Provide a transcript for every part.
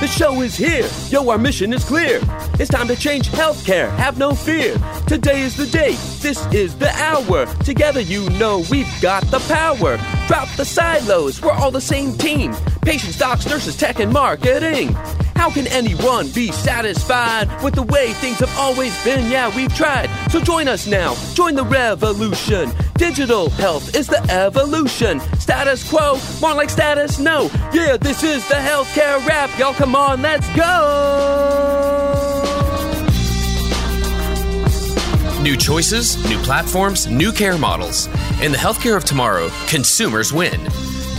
The show is here. Yo, our mission is clear. It's time to change healthcare. Have no fear. Today is the day. This is the hour. Together, you know we've got the power. Drop the silos. We're all the same team. Patients, docs, nurses, tech, and marketing. How can anyone be satisfied with the way things have always been? Yeah, we've tried. So join us now. Join the revolution. Digital health is the evolution. Status quo, more like status no. Yeah, this is the healthcare rap. Y'all come on, let's go. New choices, new platforms, new care models. In the healthcare of tomorrow, consumers win.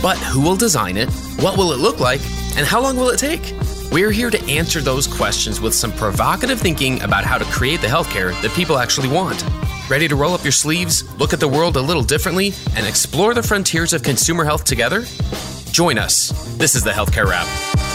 But who will design it? What will it look like? And how long will it take? We're here to answer those questions with some provocative thinking about how to create the healthcare that people actually want. Ready to roll up your sleeves, look at the world a little differently, and explore the frontiers of consumer health together? Join us. This is the Healthcare Rap.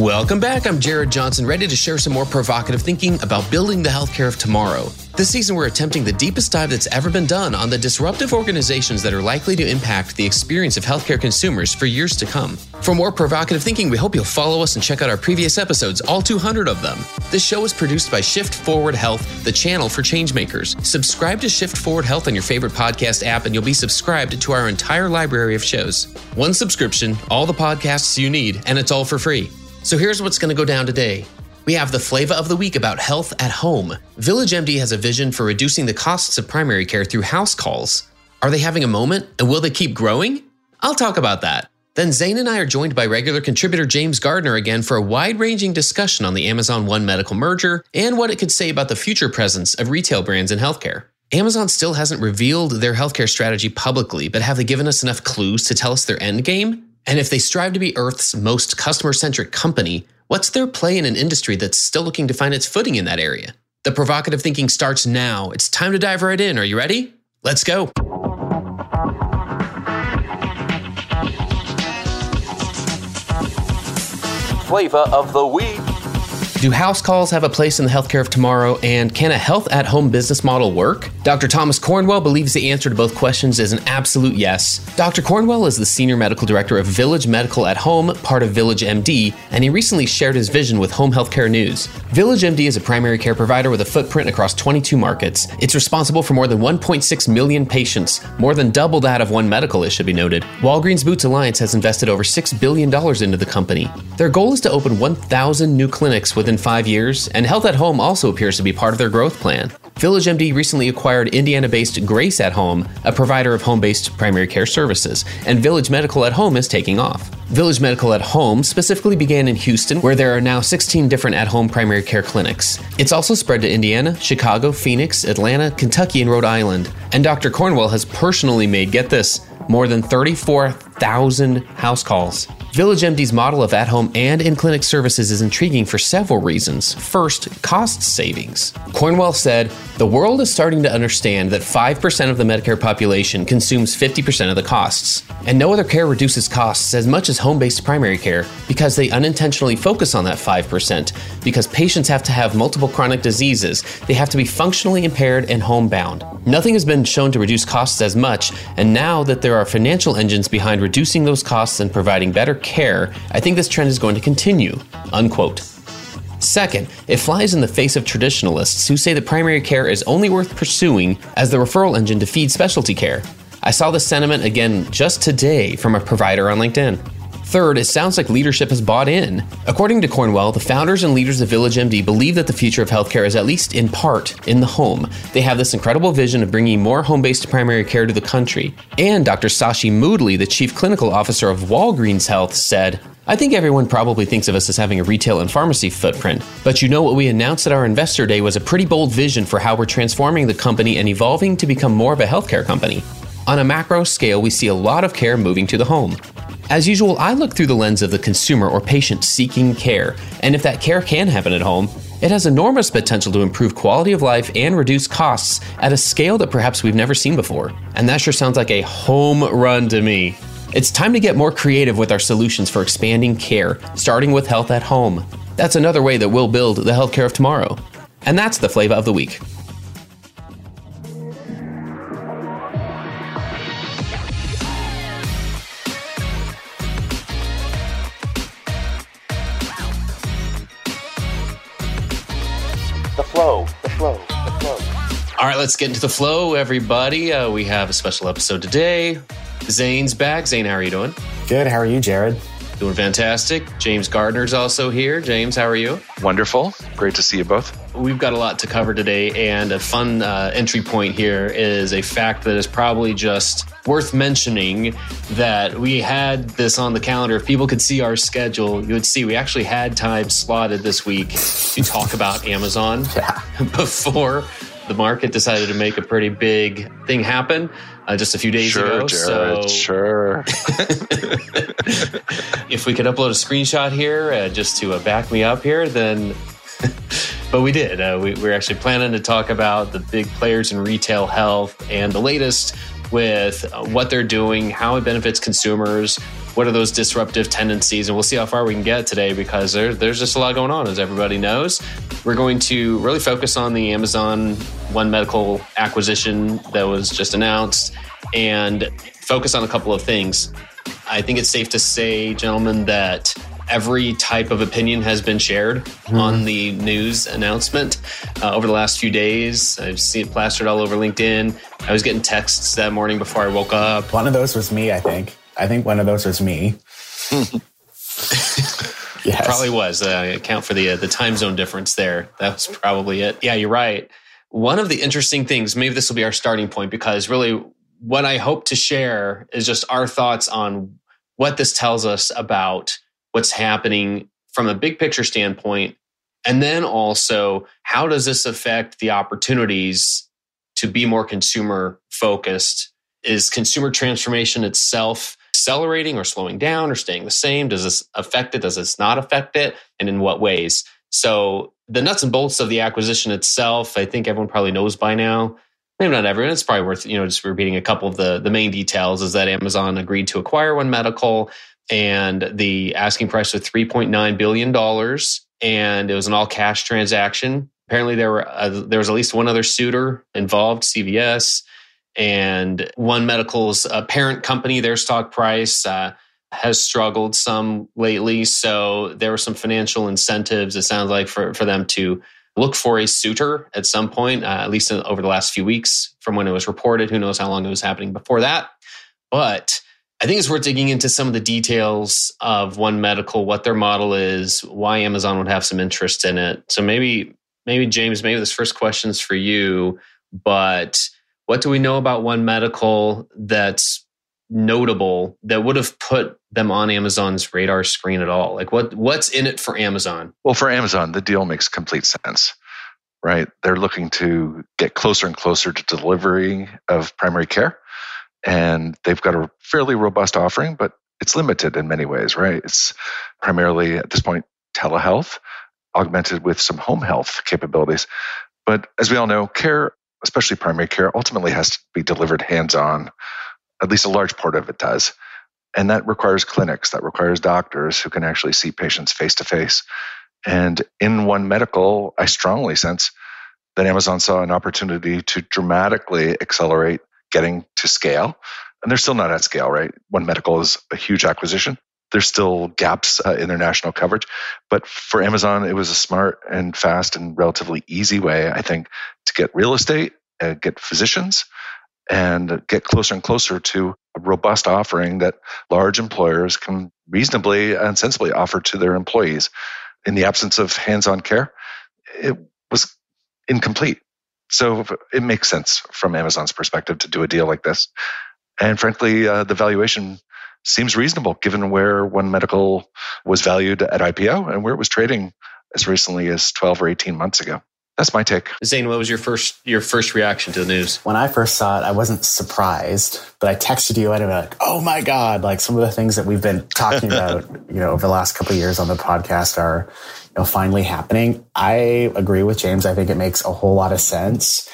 Welcome back. I'm Jared Johnson, ready to share some more provocative thinking about building the healthcare of tomorrow. This season, we're attempting the deepest dive that's ever been done on the disruptive organizations that are likely to impact the experience of healthcare consumers for years to come. For more provocative thinking, we hope you'll follow us and check out our previous episodes, all 200 of them. This show is produced by Shift Forward Health, the channel for changemakers. Subscribe to Shift Forward Health on your favorite podcast app, and you'll be subscribed to our entire library of shows. One subscription, all the podcasts you need, and it's all for free. So here's what's going to go down today. We have the flavor of the week about health at home. Village MD has a vision for reducing the costs of primary care through house calls. Are they having a moment and will they keep growing? I'll talk about that. Then Zane and I are joined by regular contributor James Gardner again for a wide ranging discussion on the Amazon One Medical merger and what it could say about the future presence of retail brands in healthcare. Amazon still hasn't revealed their healthcare strategy publicly, but have they given us enough clues to tell us their end game? And if they strive to be Earth's most customer centric company, what's their play in an industry that's still looking to find its footing in that area? The provocative thinking starts now. It's time to dive right in. Are you ready? Let's go. Flavor of the week. Do house calls have a place in the healthcare of tomorrow? And can a health at home business model work? Dr. Thomas Cornwell believes the answer to both questions is an absolute yes. Dr. Cornwell is the Senior Medical Director of Village Medical at Home, part of Village MD, and he recently shared his vision with Home Healthcare News. Village MD is a primary care provider with a footprint across 22 markets. It's responsible for more than 1.6 million patients, more than double that of One Medical, it should be noted. Walgreens Boots Alliance has invested over $6 billion into the company. Their goal is to open 1,000 new clinics within five years, and Health at Home also appears to be part of their growth plan. Village MD recently acquired Indiana based Grace at Home, a provider of home based primary care services, and Village Medical at Home is taking off. Village Medical at Home specifically began in Houston, where there are now 16 different at home primary care clinics. It's also spread to Indiana, Chicago, Phoenix, Atlanta, Kentucky, and Rhode Island. And Dr. Cornwell has personally made, get this, more than 34,000 house calls. Village MD's model of at home and in clinic services is intriguing for several reasons. First, cost savings. Cornwell said, The world is starting to understand that 5% of the Medicare population consumes 50% of the costs. And no other care reduces costs as much as home based primary care because they unintentionally focus on that 5%. Because patients have to have multiple chronic diseases, they have to be functionally impaired and homebound. Nothing has been shown to reduce costs as much, and now that there are financial engines behind reducing those costs and providing better care, I think this trend is going to continue. Unquote. Second, it flies in the face of traditionalists who say that primary care is only worth pursuing as the referral engine to feed specialty care. I saw this sentiment again just today from a provider on LinkedIn. Third, it sounds like leadership has bought in. According to Cornwell, the founders and leaders of Village MD believe that the future of healthcare is at least in part in the home. They have this incredible vision of bringing more home based primary care to the country. And Dr. Sashi Moodley, the chief clinical officer of Walgreens Health, said, I think everyone probably thinks of us as having a retail and pharmacy footprint, but you know what we announced at our investor day was a pretty bold vision for how we're transforming the company and evolving to become more of a healthcare company. On a macro scale, we see a lot of care moving to the home. As usual, I look through the lens of the consumer or patient seeking care, and if that care can happen at home, it has enormous potential to improve quality of life and reduce costs at a scale that perhaps we've never seen before. And that sure sounds like a home run to me. It's time to get more creative with our solutions for expanding care, starting with health at home. That's another way that we'll build the healthcare of tomorrow. And that's the flavor of the week. Flow, the flow, the flow. All right, let's get into the flow, everybody. Uh, we have a special episode today. Zane's back. Zane, how are you doing? Good. How are you, Jared? Doing fantastic. James Gardner's also here. James, how are you? Wonderful. Great to see you both. We've got a lot to cover today, and a fun uh, entry point here is a fact that is probably just worth mentioning that we had this on the calendar. If people could see our schedule, you would see we actually had time slotted this week to talk about Amazon Yeah. before the market decided to make a pretty big thing happen uh, just a few days sure, ago. Jared, so sure. if we could upload a screenshot here uh, just to uh, back me up here, then. but we did. Uh, we, we're actually planning to talk about the big players in retail health and the latest with what they're doing, how it benefits consumers, what are those disruptive tendencies, and we'll see how far we can get today because there, there's just a lot going on, as everybody knows. We're going to really focus on the Amazon One Medical acquisition that was just announced and focus on a couple of things. I think it's safe to say, gentlemen, that every type of opinion has been shared on the news announcement uh, over the last few days. I've seen it plastered all over LinkedIn. I was getting texts that morning before I woke up. One of those was me, I think. I think one of those was me. yes. Probably was. Uh, account for the uh, the time zone difference there. That was probably it. Yeah, you're right. One of the interesting things, maybe this will be our starting point, because really what I hope to share is just our thoughts on what this tells us about what's happening from a big picture standpoint. And then also, how does this affect the opportunities to be more consumer focused? Is consumer transformation itself accelerating or slowing down or staying the same? Does this affect it? Does this not affect it? And in what ways? So, the nuts and bolts of the acquisition itself, I think everyone probably knows by now. Maybe not everyone. It's probably worth you know just repeating a couple of the the main details. Is that Amazon agreed to acquire One Medical, and the asking price was three point nine billion dollars, and it was an all cash transaction. Apparently, there were uh, there was at least one other suitor involved, CVS, and One Medical's uh, parent company. Their stock price uh, has struggled some lately, so there were some financial incentives. It sounds like for for them to look for a suitor at some point, uh, at least over the last few weeks from when it was reported. Who knows how long it was happening before that? But I think it's worth digging into some of the details of One Medical, what their model is, why Amazon would have some interest in it. So maybe, maybe James, maybe this first question's for you. But what do we know about One Medical that's notable that would have put them on Amazon's radar screen at all? Like what what's in it for Amazon? Well, for Amazon, the deal makes complete sense, right? They're looking to get closer and closer to delivery of primary care. And they've got a fairly robust offering, but it's limited in many ways, right? It's primarily at this point telehealth, augmented with some home health capabilities. But as we all know, care, especially primary care, ultimately has to be delivered hands on. At least a large part of it does. And that requires clinics, that requires doctors who can actually see patients face to face. And in One Medical, I strongly sense that Amazon saw an opportunity to dramatically accelerate getting to scale. And they're still not at scale, right? One Medical is a huge acquisition. There's still gaps uh, in their national coverage. But for Amazon, it was a smart and fast and relatively easy way, I think, to get real estate, uh, get physicians, and get closer and closer to a robust offering that large employers can reasonably and sensibly offer to their employees. In the absence of hands on care, it was incomplete. So it makes sense from Amazon's perspective to do a deal like this. And frankly, uh, the valuation seems reasonable given where One Medical was valued at IPO and where it was trading as recently as 12 or 18 months ago. That's my take. Zane, what was your first your first reaction to the news? When I first saw it, I wasn't surprised, but I texted you and I was like, "Oh my god!" Like some of the things that we've been talking about, you know, over the last couple of years on the podcast are, you know, finally happening. I agree with James. I think it makes a whole lot of sense.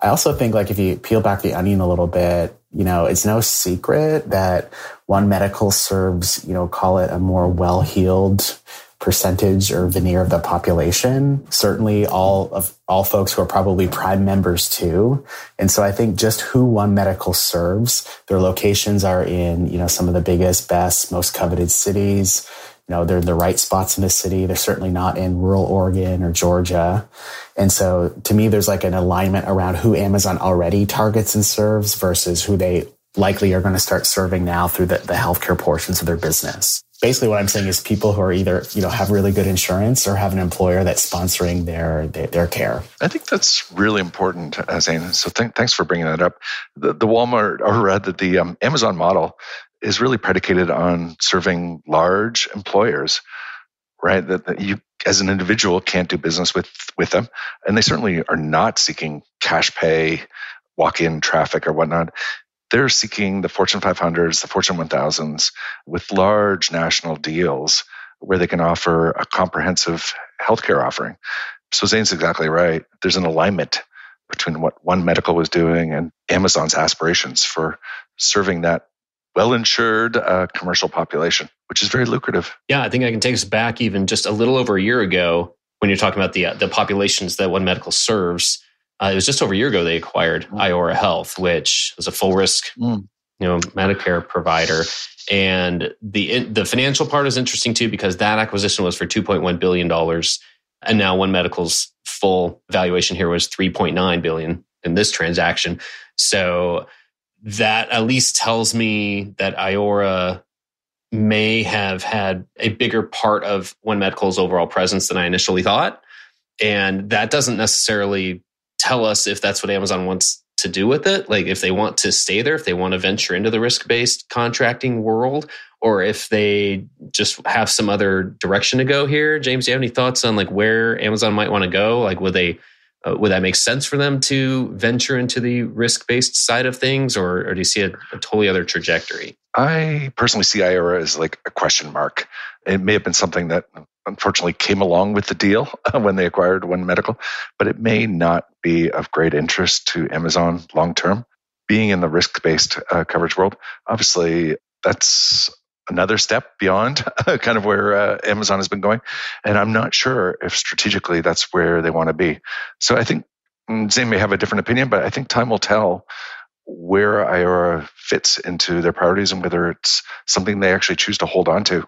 I also think like if you peel back the onion a little bit, you know, it's no secret that One Medical serves, you know, call it a more well-heeled percentage or veneer of the population. Certainly all of all folks who are probably prime members too. And so I think just who One Medical serves, their locations are in, you know, some of the biggest, best, most coveted cities. Know, they're in the right spots in the city. They're certainly not in rural Oregon or Georgia. And so to me, there's like an alignment around who Amazon already targets and serves versus who they likely are going to start serving now through the, the healthcare portions of their business. Basically, what I'm saying is people who are either, you know, have really good insurance or have an employer that's sponsoring their their, their care. I think that's really important, uh, Zane. So th- thanks for bringing that up. The, the Walmart or rather the um, Amazon model is really predicated on serving large employers, right? That, that you as an individual can't do business with with them, and they certainly are not seeking cash pay, walk in traffic or whatnot they're seeking the Fortune 500s, the Fortune 1000s with large national deals where they can offer a comprehensive healthcare offering. So Zane's exactly right. There's an alignment between what One Medical was doing and Amazon's aspirations for serving that well insured uh, commercial population, which is very lucrative. Yeah, I think I can take us back even just a little over a year ago when you're talking about the uh, the populations that One Medical serves. Uh, it was just over a year ago they acquired mm. Iora Health, which was a full risk, mm. you know, Medicare provider. And the the financial part is interesting too because that acquisition was for 2.1 billion dollars, and now One Medical's full valuation here was 3.9 billion in this transaction. So that at least tells me that Iora may have had a bigger part of One Medical's overall presence than I initially thought. And that doesn't necessarily tell us if that's what Amazon wants to do with it. Like if they want to stay there, if they want to venture into the risk based contracting world, or if they just have some other direction to go here. James, do you have any thoughts on like where Amazon might want to go? Like would they uh, would that make sense for them to venture into the risk based side of things, or, or do you see a, a, totally other trajectory? I personally see Iora as like a question mark. It may have been something that unfortunately came along with the deal when they acquired One Medical, but it may not be of great interest to Amazon long term. Being in the risk based uh, coverage world, obviously, that's another step beyond kind of where uh, Amazon has been going. And I'm not sure if strategically that's where they want to be. So I think mm, Zane may have a different opinion, but I think time will tell where Iora fits into their priorities and whether it's something they actually choose to hold on to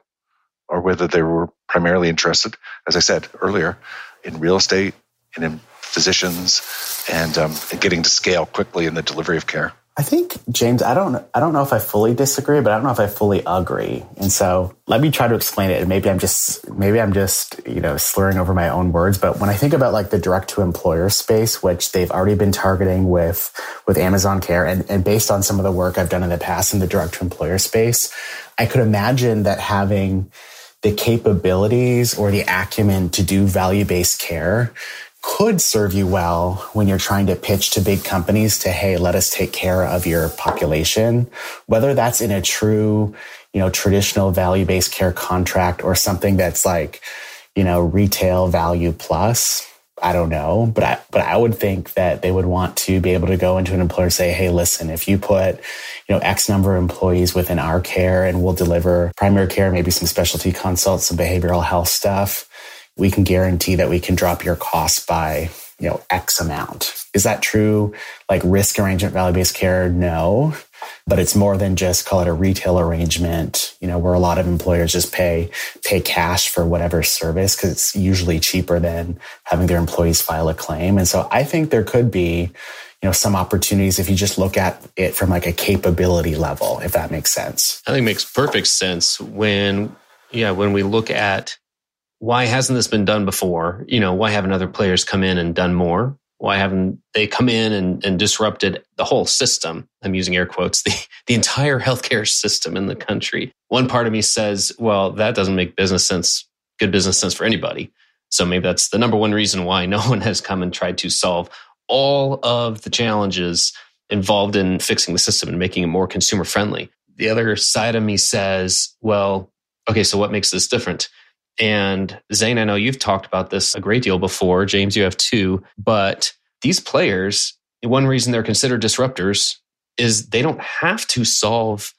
or whether they were primarily interested, as I said earlier, in real estate and in physicians and, um, and getting to scale quickly in the delivery of care. I think James, I don't, I don't know if I fully disagree, but I don't know if I fully agree. And so let me try to explain it. And maybe I'm just, maybe I'm just, you know, slurring over my own words. But when I think about like the direct to employer space, which they've already been targeting with, with Amazon Care, and, and based on some of the work I've done in the past in the direct to employer space, I could imagine that having the capabilities or the acumen to do value based care could serve you well when you're trying to pitch to big companies to, hey, let us take care of your population, whether that's in a true, you know, traditional value based care contract or something that's like, you know, retail value plus. I don't know, but I, but I would think that they would want to be able to go into an employer and say, Hey, listen, if you put, you know, X number of employees within our care and we'll deliver primary care, maybe some specialty consults, some behavioral health stuff, we can guarantee that we can drop your cost by, you know, X amount. Is that true? Like risk arrangement, value based care? No, but it's more than just call it a retail arrangement, you know, where a lot of employers just pay, pay cash for whatever service because it's usually cheaper than having their employees file a claim. And so I think there could be, you know, some opportunities if you just look at it from like a capability level, if that makes sense. I think it makes perfect sense when, yeah, when we look at why hasn't this been done before? You know, why haven't other players come in and done more? Why haven't they come in and, and disrupted the whole system? I'm using air quotes, the, the entire healthcare system in the country. One part of me says, well, that doesn't make business sense, good business sense for anybody. So maybe that's the number one reason why no one has come and tried to solve all of the challenges involved in fixing the system and making it more consumer friendly. The other side of me says, well, okay, so what makes this different? And Zane, I know you've talked about this a great deal before. James, you have too. But these players, one reason they're considered disruptors is they don't have to solve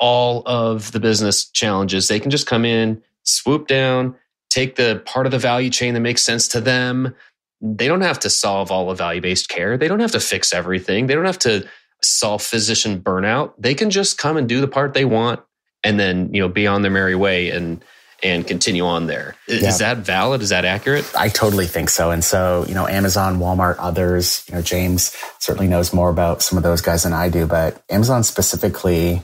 all of the business challenges. They can just come in, swoop down, take the part of the value chain that makes sense to them. They don't have to solve all of value based care. They don't have to fix everything. They don't have to solve physician burnout. They can just come and do the part they want and then, you know, be on their merry way. And and continue on there. Is, yeah. that valid? Is that accurate? I totally think so. And so, you know, Amazon, Walmart, others, you know, James certainly knows more about some of those guys than I do, but Amazon specifically,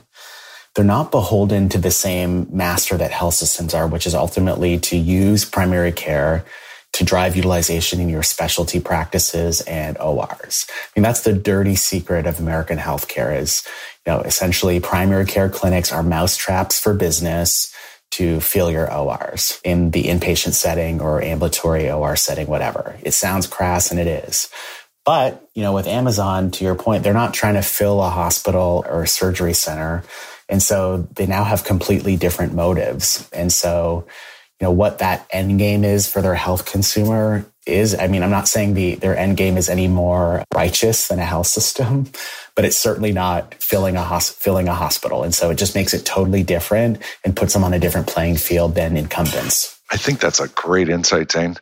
they're not beholden to the same master that health systems are, which is ultimately to use primary care to drive utilization in your specialty practices and ORs. I mean, that's the dirty secret of American healthcare is, you know, essentially primary care clinics are mousetraps for business to fill your ORs in the inpatient setting or ambulatory OR setting, whatever. It sounds crass and it is. But, you know, with Amazon, to your point, they're not trying to fill a hospital or a surgery center. And so they now have completely different motives. And so, you know, what that end game is for their health consumer is, I mean, I'm not saying the, their end game is any more righteous than a health system, but it's certainly not filling a hos- filling a hospital. And so it just makes it totally different and puts them on a different playing field than incumbents. I think that's a great insight, Zane.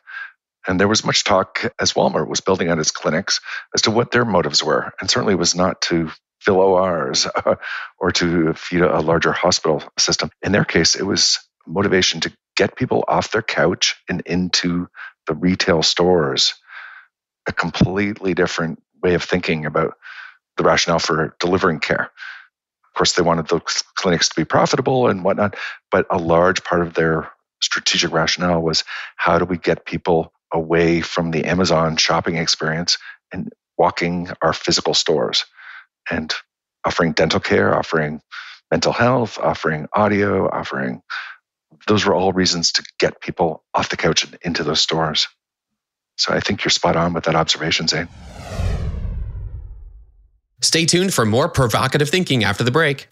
And there was much talk as Walmart was building out its clinics as to what their motives were. And certainly was not to fill ORs or to feed a larger hospital system. In their case, it was motivation to get people off their couch and into the retail stores. A completely different way of thinking about the rationale for delivering care. Of course, they wanted those clinics to be profitable and whatnot, but a large part of their strategic rationale was how do we get people away from the Amazon shopping experience and walking our physical stores and offering dental care, offering mental health, offering audio, offering those were all reasons to get people off the couch and into those stores. So I think you're spot on with that observation, Zane. Stay tuned for more provocative thinking after the break.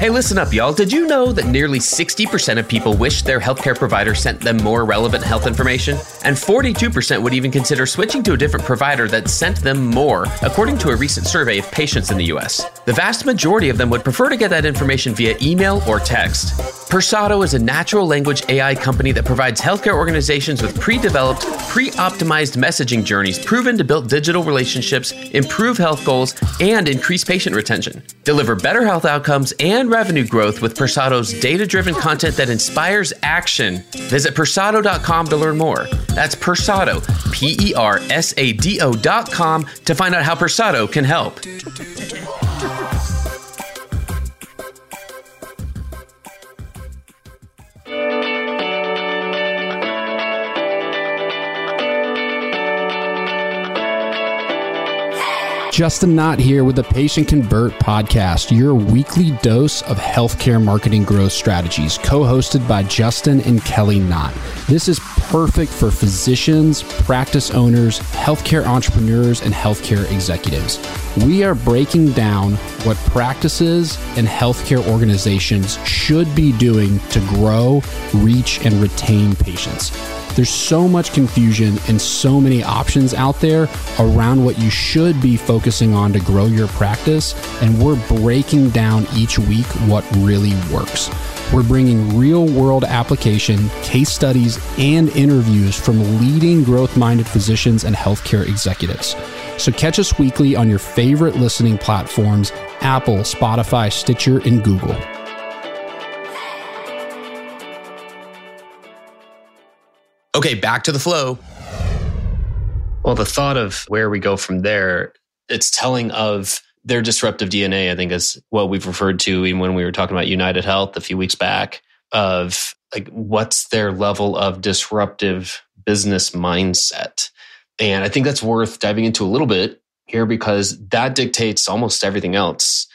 Hey, listen up, y'all. Did you know that nearly 60% of people wish their healthcare provider sent them more relevant health information? And 42% would even consider switching to a different provider that sent them more, according to a recent survey of patients in the US. The vast majority of them would prefer to get that information via email or text. Persado is a natural language AI company that provides healthcare organizations with pre developed, pre optimized messaging journeys proven to build digital relationships, improve health goals, and increase patient retention. Deliver better health outcomes and revenue growth with Persado's data driven content that inspires action. Visit Persado.com to learn more. That's Persado, P E R S A D O.com to find out how Persado can help. Justin Knott here with the Patient Convert podcast, your weekly dose of healthcare marketing growth strategies, co hosted by Justin and Kelly Knott. This is perfect for physicians, practice owners, healthcare entrepreneurs, and healthcare executives. We are breaking down what practices and healthcare organizations should be doing to grow, reach, and retain patients. There's so much confusion and so many options out there around what you should be focusing on to grow your practice, and we're breaking down each week what really works. We're bringing real world application, case studies, and interviews from leading growth minded physicians and healthcare executives. So catch us weekly on your favorite listening platforms Apple, Spotify, Stitcher, and Google. Okay, back to the flow. Well, the thought of where we go from there, it's telling of their disruptive DNA, I think is what we've referred to even when we were talking about United Health a few weeks back of like what's their level of disruptive business mindset. And I think that's worth diving into a little bit here because that dictates almost everything else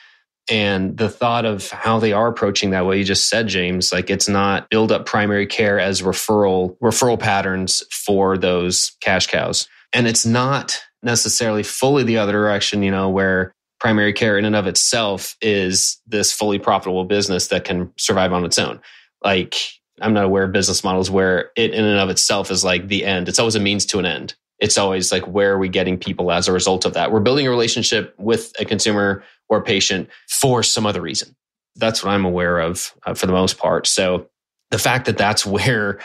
and the thought of how they are approaching that way you just said james like it's not build up primary care as referral referral patterns for those cash cows. And it's not necessarily fully the other direction you know where primary care in and of itself is this fully profitable business that can survive on its own. Like i'm not aware of business models where it in and of itself is like the end. It's always a means to an end it's always like where are we getting people as a result of that we're building a relationship with a consumer or patient for some other reason. That's what I'm aware of uh, for the most part. So the fact that that's where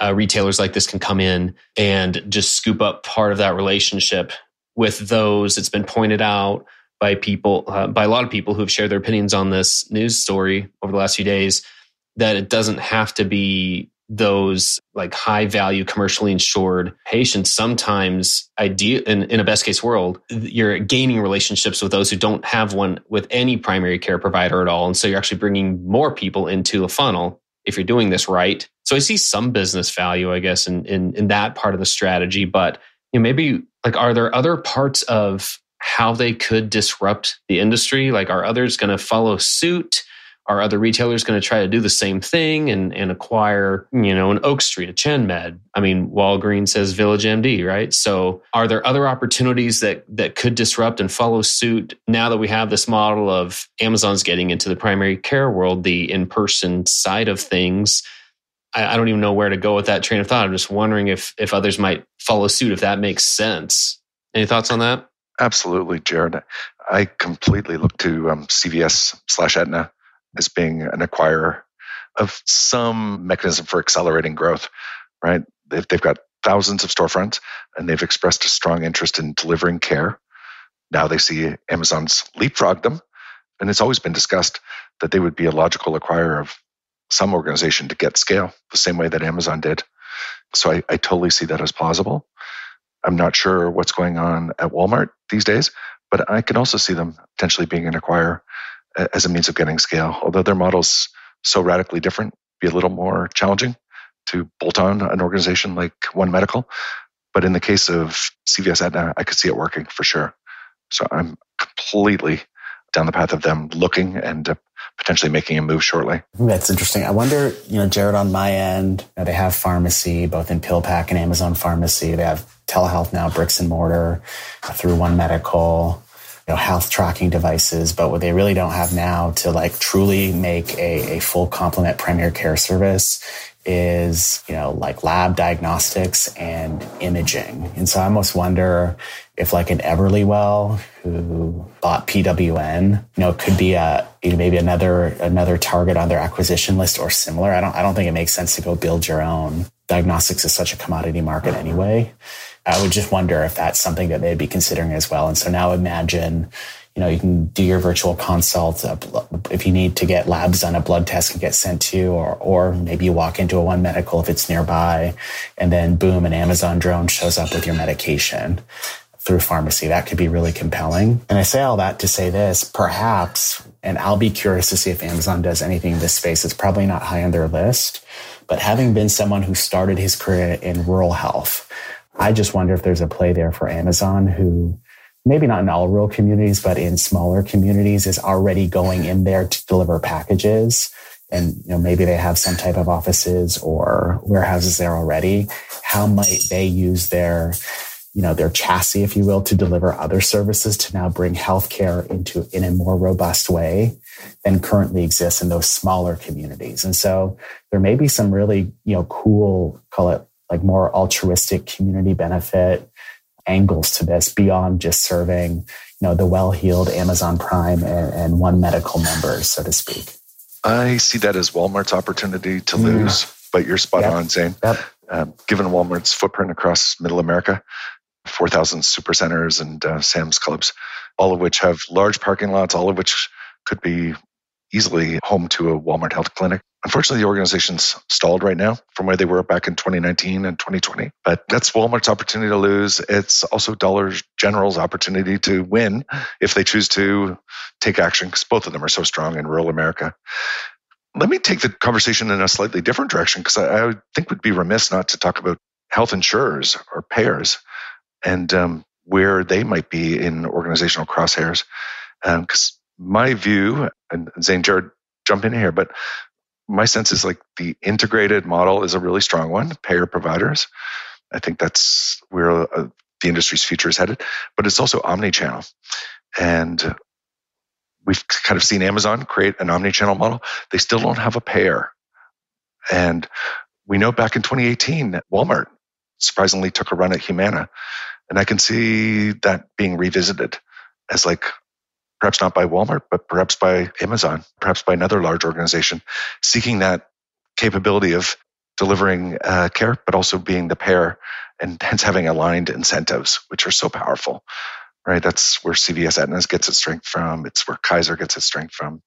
uh, retailers like this can come in and just scoop up part of that relationship with those, it's been pointed out by people, uh, by a lot of people who have shared their opinions on this news story over the last few days, that it doesn't have to be those like high value commercially insured patients sometimes ideal in, in a best case world you're gaining relationships with those who don't have one with any primary care provider at all. And so you're actually bringing more people into a funnel if you're doing this right. So i see some business value i guess in in, in that part of the strategy. But you know, maybe like are there other parts of how they could disrupt the industry? Like are others going to follow suit are other retailers going to try to do the same thing and, and acquire, you know, an Oak Street, a ChenMed? I mean, Walgreens says Village MD, right? So are there other opportunities that that could disrupt and follow suit now that we have this model of Amazon's getting into the primary care world, the in-person side of things? I, I don't even know where to go with that train of thought. I'm just wondering if if others might follow suit, if that makes sense. Any thoughts on that? Absolutely, Jared. I completely look to um, CVS slash Aetna as being an acquirer of some mechanism for accelerating growth, right? They've, they've got thousands of storefronts and they've expressed a strong interest in delivering care. Now they see Amazon's leapfrog them. And it's always been discussed that they would be a logical acquirer of some organization to get scale, the same way that Amazon did. So I, I totally see that as plausible. I'm not sure what's going on at Walmart these days, but I can also see them potentially being an acquirer as a means of getting scale. Although their model's so radically different, be a little more challenging to bolt on an organization like One Medical. But in the case of CVS Aetna, I could see it working for sure. So I'm completely down the path of them looking and uh, potentially making a move shortly. That's interesting. I wonder, you know, Jared, on my end, you know, they have pharmacy both in PillPack and Amazon Pharmacy. They have telehealth now, bricks and mortar through One Medical know, health tracking devices, but what they really don't have now to like truly make a, a full complement primary care service is, you know, like lab diagnostics and imaging. And so I almost wonder if like an Everlywell who bought PWN, you know, could be a you know, maybe another another target on their acquisition list or similar. I don't I don't think it makes sense to go build your own. Diagnostics is such a commodity market anyway. I would just wonder if that's something that they'd be considering as well. And so now imagine, you know, you can do your virtual consult. Uh, if you need to get labs done, a blood test can get sent to you, or, or maybe you walk into a one medical if it's nearby, and then boom, an Amazon drone shows up with your medication through pharmacy. That could be really compelling. And I say all that to say this, perhaps, and I'll be curious to see if Amazon does anything in this space. It's probably not high on their list, but having been someone who started his career in rural health, I just wonder if there's a play there for Amazon who maybe not in all rural communities, but in smaller communities is already going in there to deliver packages. And you know, maybe they have some type of offices or warehouses there already. How might they use their, you know, their chassis, if you will, to deliver other services to now bring healthcare into in a more robust way than currently exists in those smaller communities. And so there may be some really, you know, cool, call it like more altruistic community benefit angles to this beyond just serving, you know, the well-heeled Amazon Prime and, and one medical member so to speak. I see that as Walmart's opportunity to lose, but you're spot yep. on, Zane. Yep. Um, given Walmart's footprint across Middle America, 4,000 supercenters and uh, Sam's Clubs, all of which have large parking lots, all of which could be easily home to a Walmart health clinic. Unfortunately, the organization's stalled right now from where they were back in 2019 and 2020. But that's Walmart's opportunity to lose. It's also Dollar General's opportunity to win if they choose to take action, because both of them are so strong in rural America. Let me take the conversation in a slightly different direction, because I, I think would be remiss not to talk about health insurers or payers and um, where they might be in organizational crosshairs. Because um, my view, and Zane Jared, jump in here, but my sense is like the integrated model is a really strong one, payer providers. I think that's where uh, the industry's future is headed, but it's also omni-channel. And we've kind of seen Amazon create an omni-channel model. They still don't have a payer. And we know back in 2018 Walmart surprisingly took a run at Humana. And I can see that being revisited as like perhaps not by Walmart, but perhaps by Amazon, perhaps by another large organization, seeking that capability of delivering uh, care, but also being the payer and hence having aligned incentives, which are so powerful. right? That's where CVS Aetna gets its strength from. It's where Kaiser gets its strength from.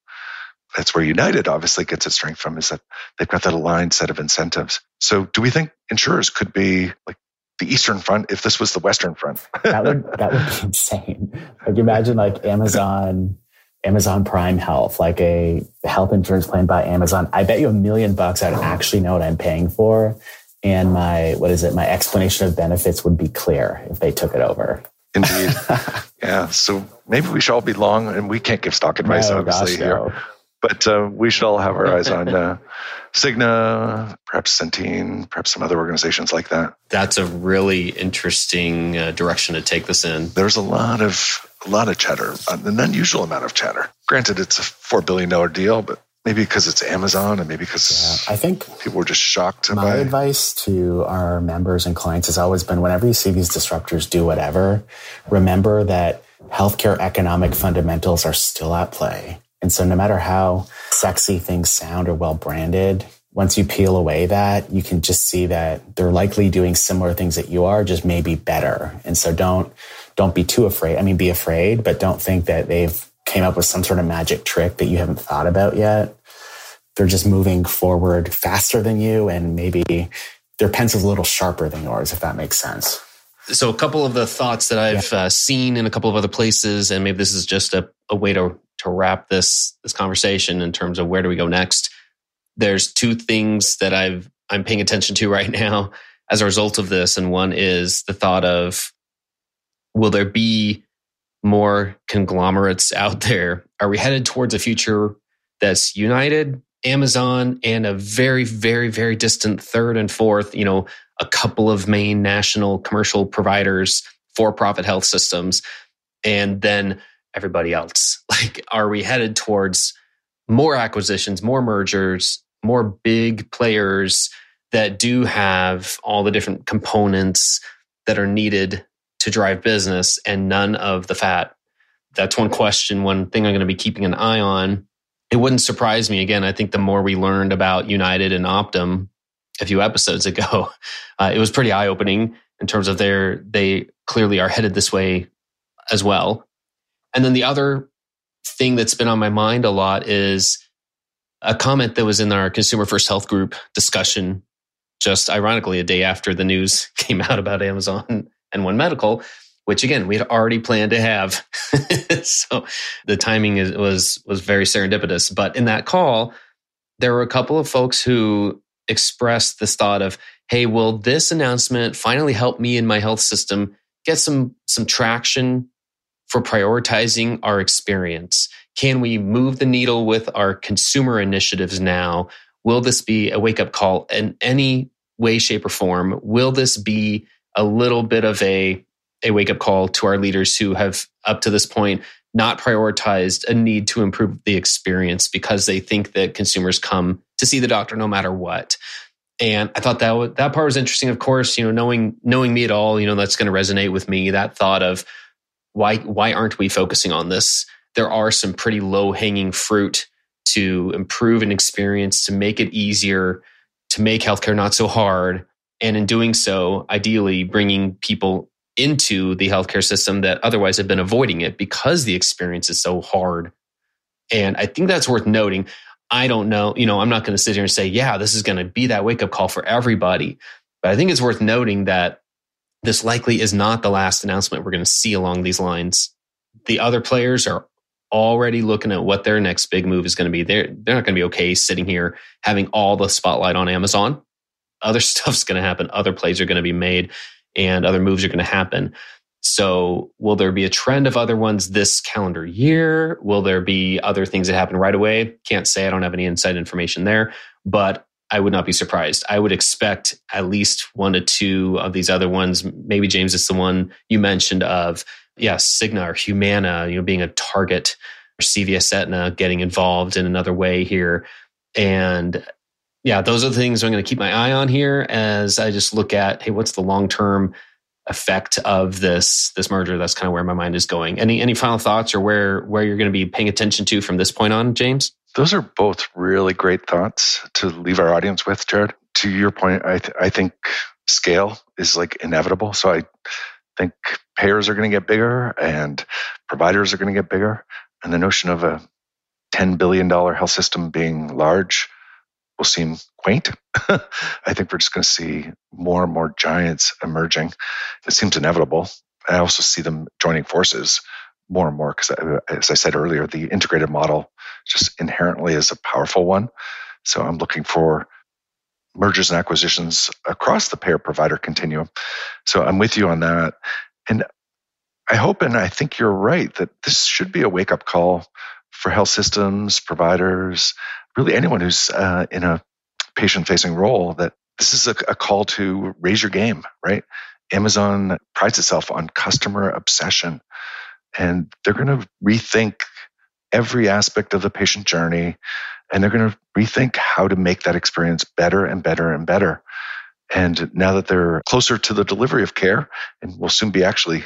That's where United obviously gets its strength from, is that they've got that aligned set of incentives. So do we think insurers could be like the Eastern Front if this was the Western Front? that would that would be insane. Like imagine like Amazon Amazon Prime Health, like a health insurance plan by Amazon. I bet you a million bucks I'd actually know what I'm paying for. And my, what is it? My explanation of benefits would be clear if they took it over. Indeed. yeah. So maybe we should all be long and we can't give stock advice, no, obviously, gosh, no. Here. But uh, we should all have our eyes on uh, Cigna, perhaps Centene, perhaps some other organizations like that. That's a really interesting uh, direction to take this in. There's a lot of a lot of chatter, an unusual amount of chatter. Granted, it's a four billion dollar deal, but maybe because it's Amazon, and maybe because yeah, I think people were just shocked. My advice to our members and clients has always been: whenever you see these disruptors do whatever, remember that healthcare economic fundamentals are still at play. And so, no matter how sexy things sound or well branded, once you peel away that, you can just see that they're likely doing similar things that you are, just maybe better. And so, don't don't be too afraid. I mean, be afraid, but don't think that they've came up with some sort of magic trick that you haven't thought about yet. They're just moving forward faster than you, and maybe their pencil's a little sharper than yours, if that makes sense. So, a couple of the thoughts that I've yeah. uh, seen in a couple of other places, and maybe this is just a, a way to to wrap this this conversation in terms of where do we go next. There's two things that I've I'm paying attention to right now as a result of this, and one is the thought of will there be more conglomerates out there? Are we headed towards a future that's united, Amazon, and a very, very, very distant third and fourth, you know, a couple of main national commercial providers, for profit health systems, and then everybody else? Like, are we headed towards more acquisitions, more mergers, more big players that do have all the different components that are needed to drive business and none of the fat? That's one question, one thing I'm going to be keeping an eye on. It wouldn't surprise me. Again, I think the more we learned about United and Optum a few episodes ago, uh, it was pretty eye opening in terms of their, they clearly are headed this way as well. And then the other thing that's been on my mind a lot is a comment that was in our Consumer First Health Group discussion, just ironically, a day after the news came out about Amazon and One Medical, which again we had already planned to have. so the timing is, was was very serendipitous. But in that call, there were a couple of folks who expressed this thought of, "Hey, will this announcement finally help me in my health system get some some traction for prioritizing our experience? Can we move the needle with our consumer initiatives now? Will this be a wake up call in any way, shape, or form? Will this be a little bit of a a wake up call to our leaders who have up to this point not prioritized a need to improve the experience because they think that consumers come to see the doctor no matter what. And I thought that that part was interesting. Of course, you know, knowing knowing me at all, you know, that's going to resonate with me. That thought of why why aren't we focusing on this? There are some pretty low hanging fruit to improve an experience, to make it easier, to make healthcare not so hard, and in doing so, ideally bringing people into the healthcare system that otherwise have been avoiding it because the experience is so hard. And I think that's worth noting. I don't know, you know, I'm not going to sit here and say, yeah, this is going to be that wake up call for everybody. But I think it's worth noting that this likely is not the last announcement we're going to see along these lines. The other players are already looking at what their next big move is going to be. They're, they're not going to be okay sitting here having all the spotlight on Amazon other stuff's going to happen. Other plays are going to be made and other moves are going to happen. So, will there be a trend of other ones this calendar year? Will there be other things that happen right away? Can't say. I don't have any inside information there, but I would not be surprised. I would expect at least one to two of these other ones. Maybe James is the one you mentioned of, yeah, Cigna or Humana, you know, being a target or CVS Aetna getting involved in another way here. And yeah, those are the things I'm going to keep my eye on here as I just look at, hey, what's the long term effect of this this merger? That's kind of where my mind is going. Any any final thoughts or where where you're going to be paying attention to from this point on, James? Those are both really great thoughts to leave our audience with, Jared. To your point, I th- I think scale is like inevitable. So I think payers are going to get bigger and providers are going to get bigger. And the notion of a $10 billion health system being large will seem quaint. I think we're just going to see more and more giants emerging. It seems inevitable. I also see them joining forces more and more because, as I said earlier, the integrated model just inherently is a powerful one. So I'm looking for mergers and acquisitions across the payer provider continuum. So I'm with you on that. And I hope and I think you're right that this should be a wake up call for health systems, providers, really anyone who's uh, in a patient facing role that this is a, a call to raise your game, right? Amazon prides itself on customer obsession and they're going to rethink every aspect of the patient journey and they're going to rethink how to make that experience better and better and better. And now that they're closer to the delivery of care and will soon be actually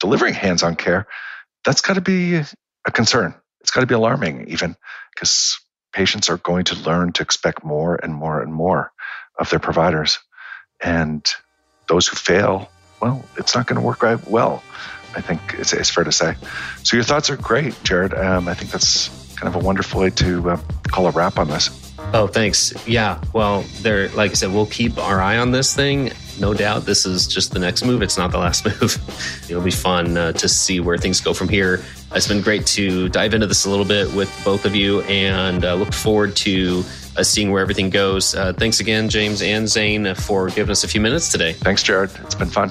delivering hands on care, that's got to be a concern. It's got to be alarming, even because patients are going to learn to expect more and more and more of their providers. And those who fail, well, it's not going to work out well. I think it's, it's, fair to say. So your thoughts are great, Jared. Um, I think that's kind of a wonderful way to uh, call a wrap on this. Oh, thanks. Yeah. Well, there, like I said, we'll keep our eye on this thing. No doubt, this is just the next move. It's not the last move. It'll be fun uh, to see where things go from here. It's been great to dive into this a little bit with both of you, and uh, look forward to uh, seeing where everything goes. Uh, thanks again, James and Zane, for giving us a few minutes today. Thanks, Jared. It's been fun.